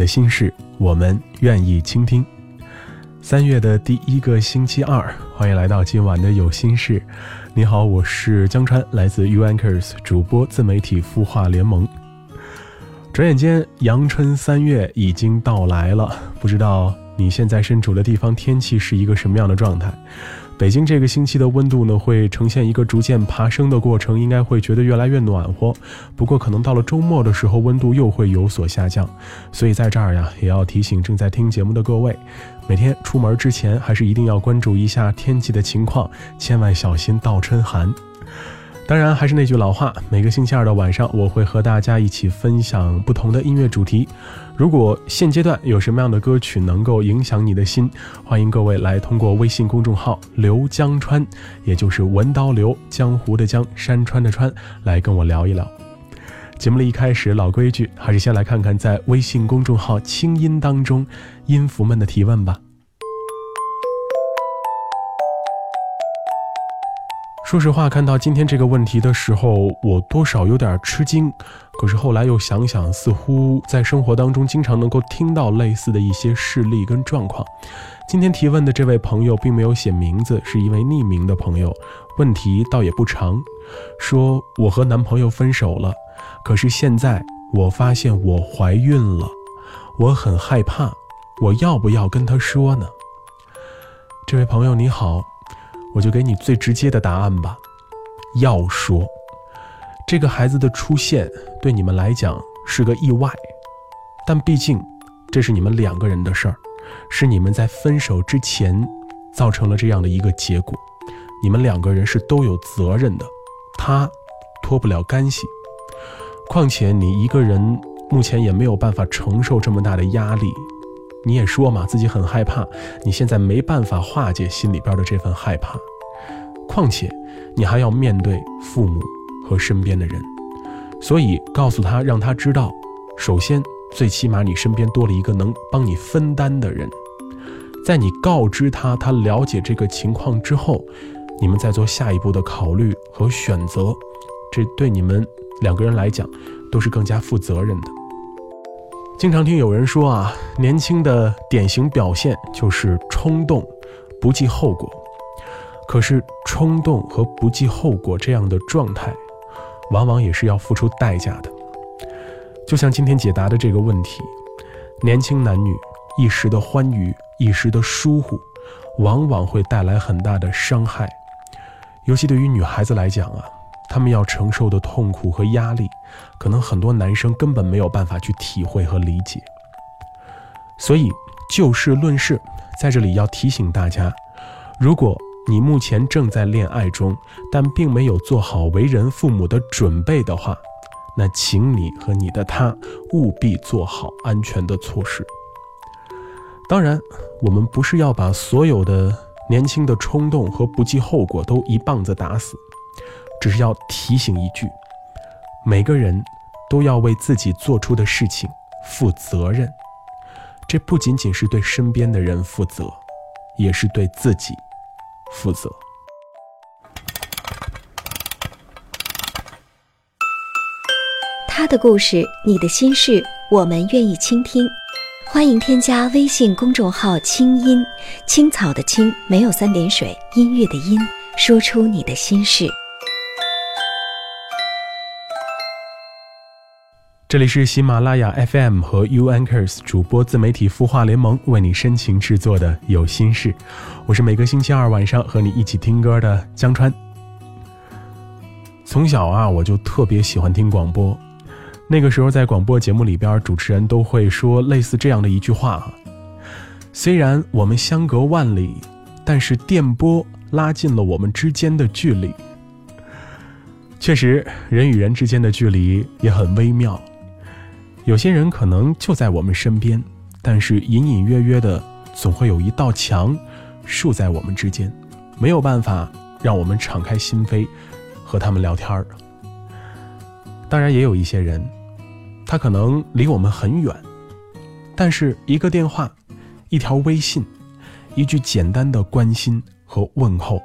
的心事，我们愿意倾听。三月的第一个星期二，欢迎来到今晚的有心事。你好，我是江川，来自 U Anchors 主播自媒体孵化联盟。转眼间，阳春三月已经到来了，不知道你现在身处的地方天气是一个什么样的状态？北京这个星期的温度呢，会呈现一个逐渐爬升的过程，应该会觉得越来越暖和。不过，可能到了周末的时候，温度又会有所下降。所以在这儿呀，也要提醒正在听节目的各位，每天出门之前，还是一定要关注一下天气的情况，千万小心倒春寒。当然，还是那句老话，每个星期二的晚上，我会和大家一起分享不同的音乐主题。如果现阶段有什么样的歌曲能够影响你的心，欢迎各位来通过微信公众号“刘江川”，也就是文刀刘江湖的江山川的川，来跟我聊一聊。节目的一开始，老规矩，还是先来看看在微信公众号“清音”当中音符们的提问吧。说实话，看到今天这个问题的时候，我多少有点吃惊。可是后来又想想，似乎在生活当中经常能够听到类似的一些事例跟状况。今天提问的这位朋友并没有写名字，是一位匿名的朋友。问题倒也不长，说我和男朋友分手了，可是现在我发现我怀孕了，我很害怕，我要不要跟他说呢？这位朋友你好。我就给你最直接的答案吧，要说，这个孩子的出现对你们来讲是个意外，但毕竟这是你们两个人的事儿，是你们在分手之前造成了这样的一个结果，你们两个人是都有责任的，他脱不了干系，况且你一个人目前也没有办法承受这么大的压力。你也说嘛，自己很害怕，你现在没办法化解心里边的这份害怕，况且你还要面对父母和身边的人，所以告诉他，让他知道，首先最起码你身边多了一个能帮你分担的人，在你告知他，他了解这个情况之后，你们再做下一步的考虑和选择，这对你们两个人来讲都是更加负责任的。经常听有人说啊，年轻的典型表现就是冲动，不计后果。可是冲动和不计后果这样的状态，往往也是要付出代价的。就像今天解答的这个问题，年轻男女一时的欢愉，一时的疏忽，往往会带来很大的伤害。尤其对于女孩子来讲啊。他们要承受的痛苦和压力，可能很多男生根本没有办法去体会和理解。所以就事论事，在这里要提醒大家：如果你目前正在恋爱中，但并没有做好为人父母的准备的话，那请你和你的他务必做好安全的措施。当然，我们不是要把所有的年轻的冲动和不计后果都一棒子打死。只是要提醒一句，每个人都要为自己做出的事情负责任。这不仅仅是对身边的人负责，也是对自己负责。他的故事，你的心事，我们愿意倾听。欢迎添加微信公众号“清音青草”的青，没有三点水，音乐的音，说出你的心事。这里是喜马拉雅 FM 和 U Anchors 主播自媒体孵化联盟为你深情制作的有心事，我是每个星期二晚上和你一起听歌的江川。从小啊，我就特别喜欢听广播，那个时候在广播节目里边，主持人都会说类似这样的一句话：虽然我们相隔万里，但是电波拉近了我们之间的距离。确实，人与人之间的距离也很微妙。有些人可能就在我们身边，但是隐隐约约的，总会有一道墙竖在我们之间，没有办法让我们敞开心扉和他们聊天儿。当然，也有一些人，他可能离我们很远，但是一个电话、一条微信、一句简单的关心和问候，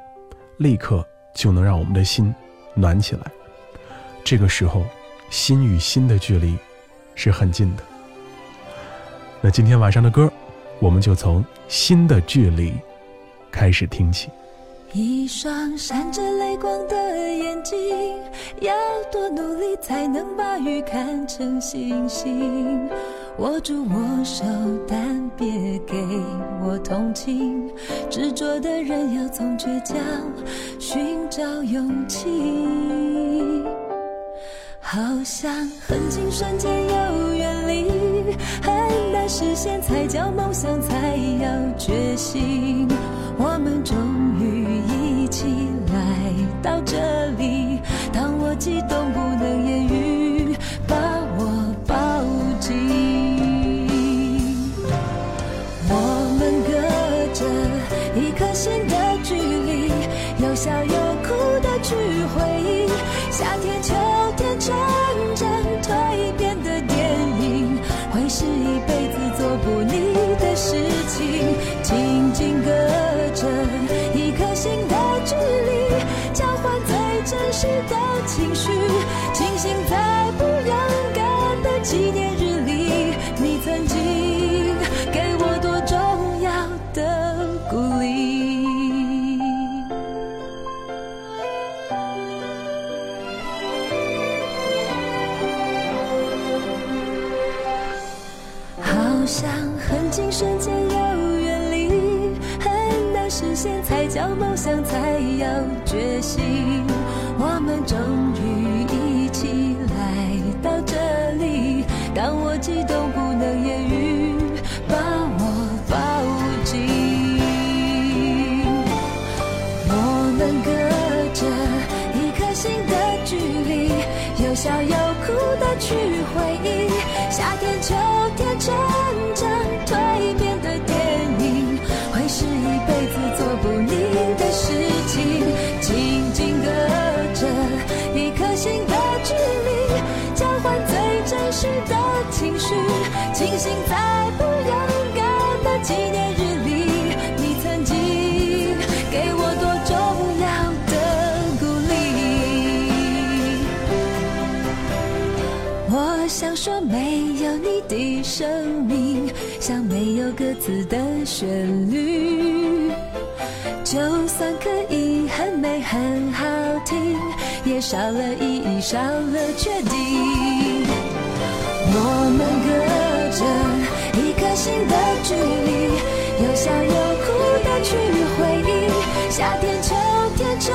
立刻就能让我们的心暖起来。这个时候，心与心的距离是很近的。那今天晚上的歌，我们就从《心的距离》开始听起。一双闪着泪光的眼睛，要多努力才能把雨看成星星。握住我手，但别给我同情。执着的人要从倔强寻找勇气。好像很近，瞬间又远离，很难实现才叫梦想，才要决心。我们终于一起来到这里，当我激动不能言语，我们终于一起来到这里，当我激动说，没有你的生命，像没有歌词的旋律。就算可以很美很好听，也少了意义，少了确定。我们隔着一颗心的距离，有笑有哭的去回忆，夏天秋天成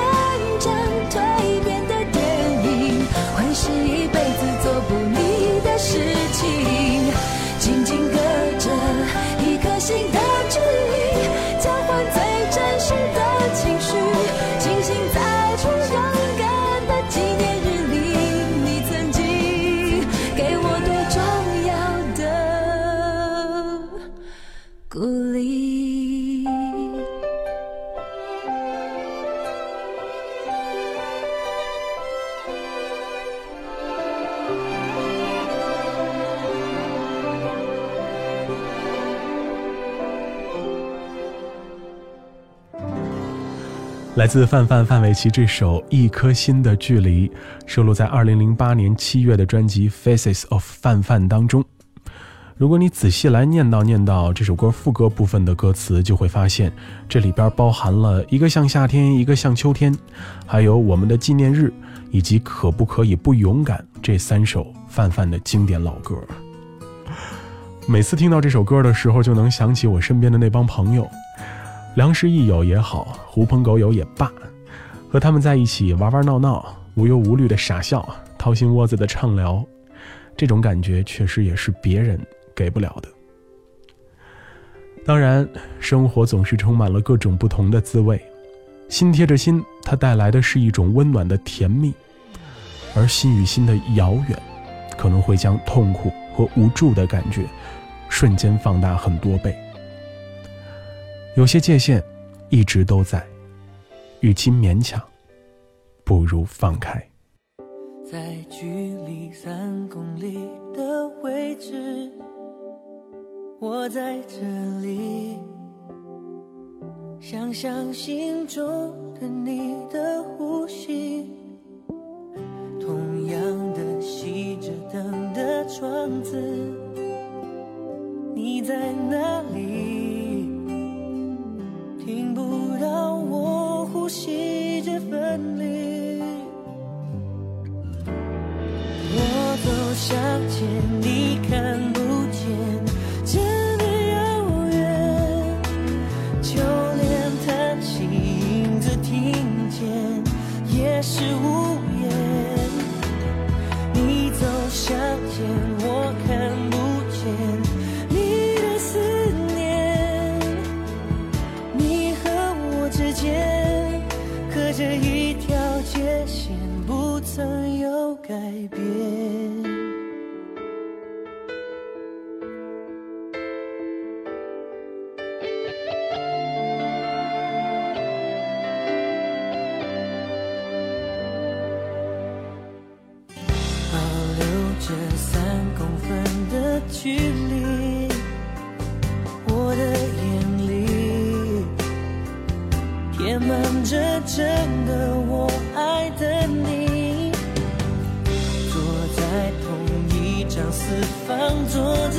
来自范范范玮琪这首《一颗心的距离》，收录在2008年7月的专辑《Faces of 范范》当中。如果你仔细来念叨念叨这首歌副歌部分的歌词，就会发现这里边包含了一个像夏天，一个像秋天，还有我们的纪念日，以及可不可以不勇敢这三首范范的经典老歌。每次听到这首歌的时候，就能想起我身边的那帮朋友。良师益友也好，狐朋狗友也罢，和他们在一起玩玩闹闹，无忧无虑的傻笑，掏心窝子的畅聊，这种感觉确实也是别人给不了的。当然，生活总是充满了各种不同的滋味，心贴着心，它带来的是一种温暖的甜蜜，而心与心的遥远，可能会将痛苦和无助的感觉瞬间放大很多倍。有些界限一直都在，与其勉强，不如放开。在距离三公里的位置，我在这里，想象心中的你的呼吸，同样的熄着灯的窗子，你在哪里？听不到我呼吸着分离。我走向前，你看不见，变。保留着三公分的距离，我的眼里填满着整个方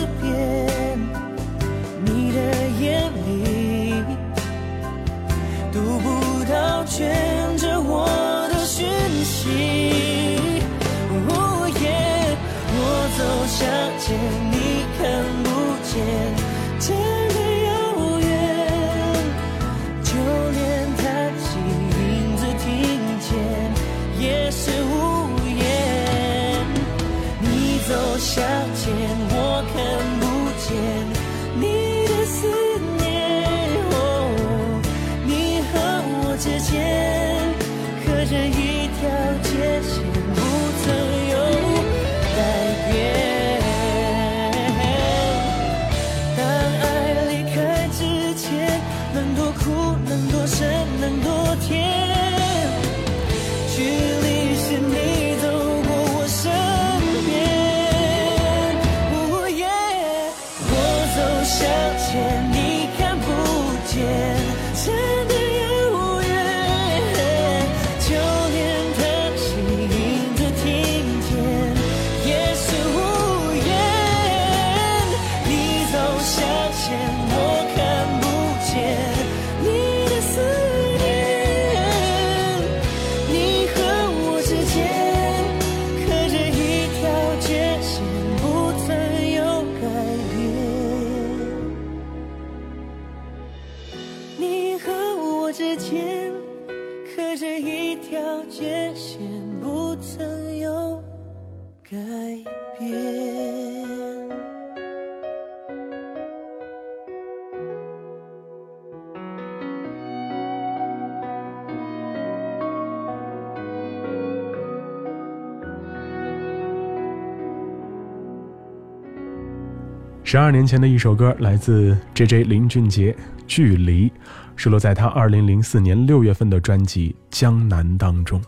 十二年前的一首歌，来自 J.J. 林俊杰，《距离》，收录在他二零零四年六月份的专辑《江南》当中。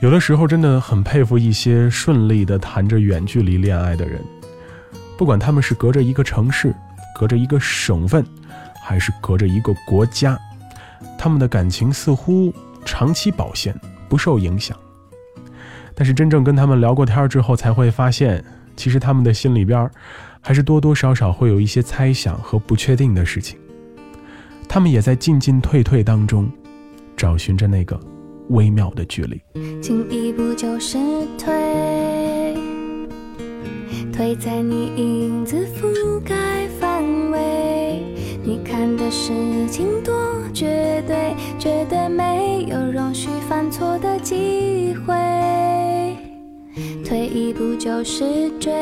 有的时候真的很佩服一些顺利的谈着远距离恋爱的人，不管他们是隔着一个城市、隔着一个省份，还是隔着一个国家，他们的感情似乎长期保鲜，不受影响。但是真正跟他们聊过天之后，才会发现，其实他们的心里边还是多多少少会有一些猜想和不确定的事情。他们也在进进退退当中，找寻着那个微妙的距离。进一步就是退，退在你影子覆盖范围。你看的事情多绝对，绝对没有容许犯错的机会。退一步就是追，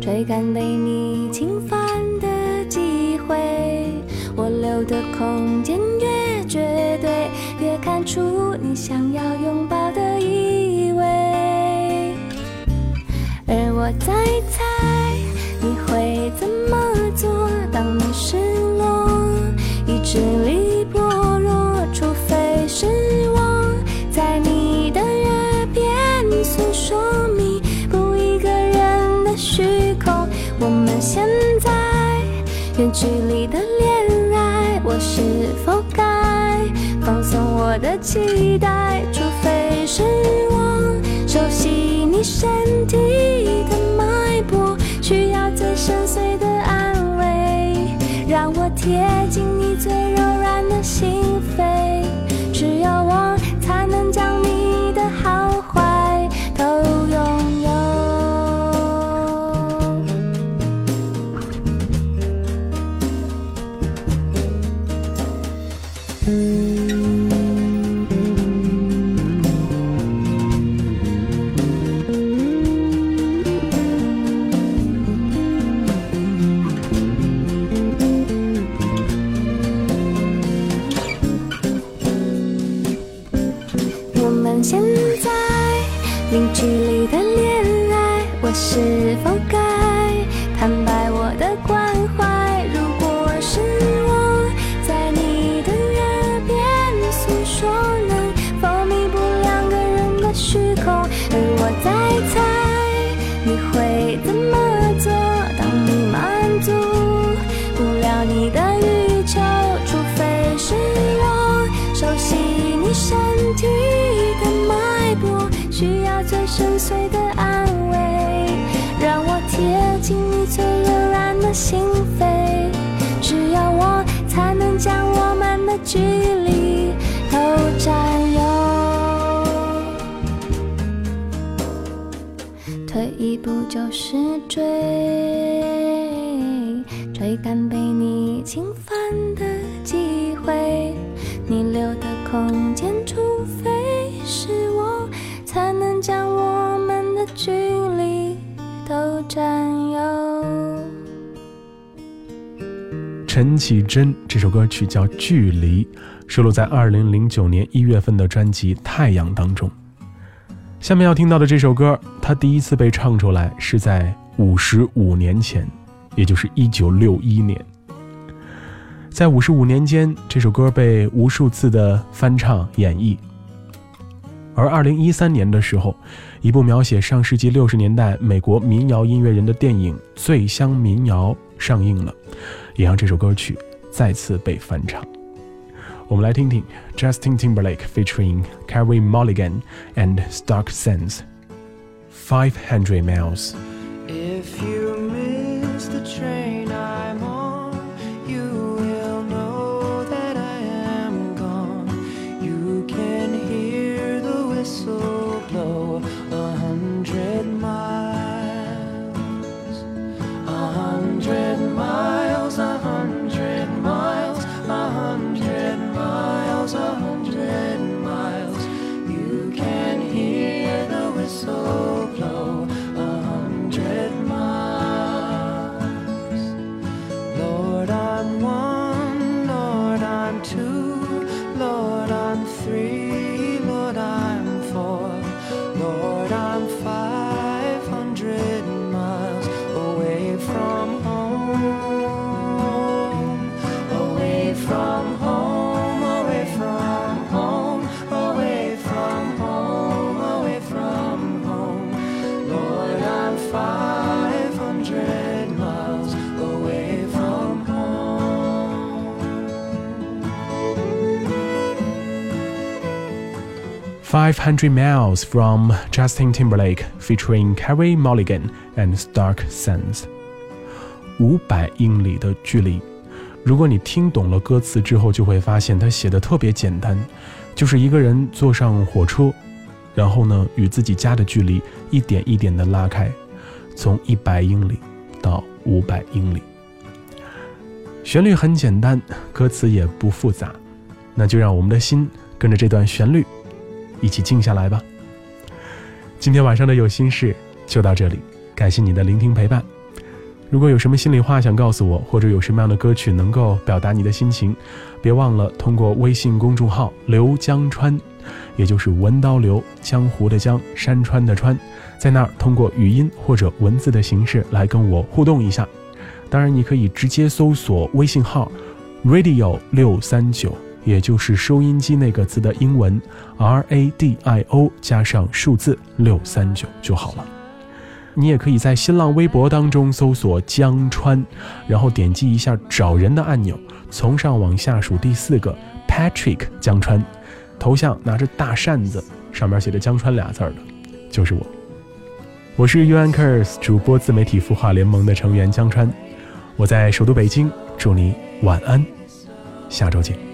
追赶被你侵犯的机会。我留的空间越绝对，越看出你想要拥抱的意味。而我我在猜你会怎么做。当你失落，意志力远距离的恋爱，我是否该放松我的期待？除非是我熟悉你身体的脉搏，需要最深邃的安慰，让我贴近你怎么做？当你满足不了你的欲求，除非是我熟悉你身体的脉搏，需要最深邃的安慰，让我贴近你最柔软的心扉。只有我才能将我们的距离不就是追，追赶被你侵犯的机会。你留的空间，除非是我，才能将我们的距离都占有。陈绮贞这首歌曲叫《距离》，收录在2009年1月份的专辑《太阳》当中。下面要听到的这首歌，它第一次被唱出来是在五十五年前，也就是一九六一年。在五十五年间，这首歌被无数次的翻唱演绎。而二零一三年的时候，一部描写上世纪六十年代美国民谣音乐人的电影《醉乡民谣》上映了，也让这首歌曲再次被翻唱。我们来听听 Justin Timberlake featuring Carey Mulligan and Stark Sense，《500 Miles》。 500 Miles from Justin Timberlake featuring Carrie Mulligan and Stark Sands。五百英里的距离，如果你听懂了歌词之后，就会发现它写的特别简单，就是一个人坐上火车，然后呢与自己家的距离一点一点的拉开，从一百英里到五百英里。旋律很简单，歌词也不复杂，那就让我们的心跟着这段旋律。一起静下来吧。今天晚上的有心事就到这里，感谢你的聆听陪伴。如果有什么心里话想告诉我，或者有什么样的歌曲能够表达你的心情，别忘了通过微信公众号“刘江川”，也就是文刀刘江湖的江山川的川，在那儿通过语音或者文字的形式来跟我互动一下。当然，你可以直接搜索微信号 radio 六三九，也就是收音机那个字的英文 R A D I O 加上数字六三九就好了。你也可以在新浪微博当中搜索江川，然后点击一下找人的按钮，从上往下数第四个 Patrick 江川，头像拿着大扇子，上面写着江川俩字儿的，就是我。我是 u Anchors 主播自媒体孵化联盟的成员江川，我在首都北京，祝你晚安，下周见。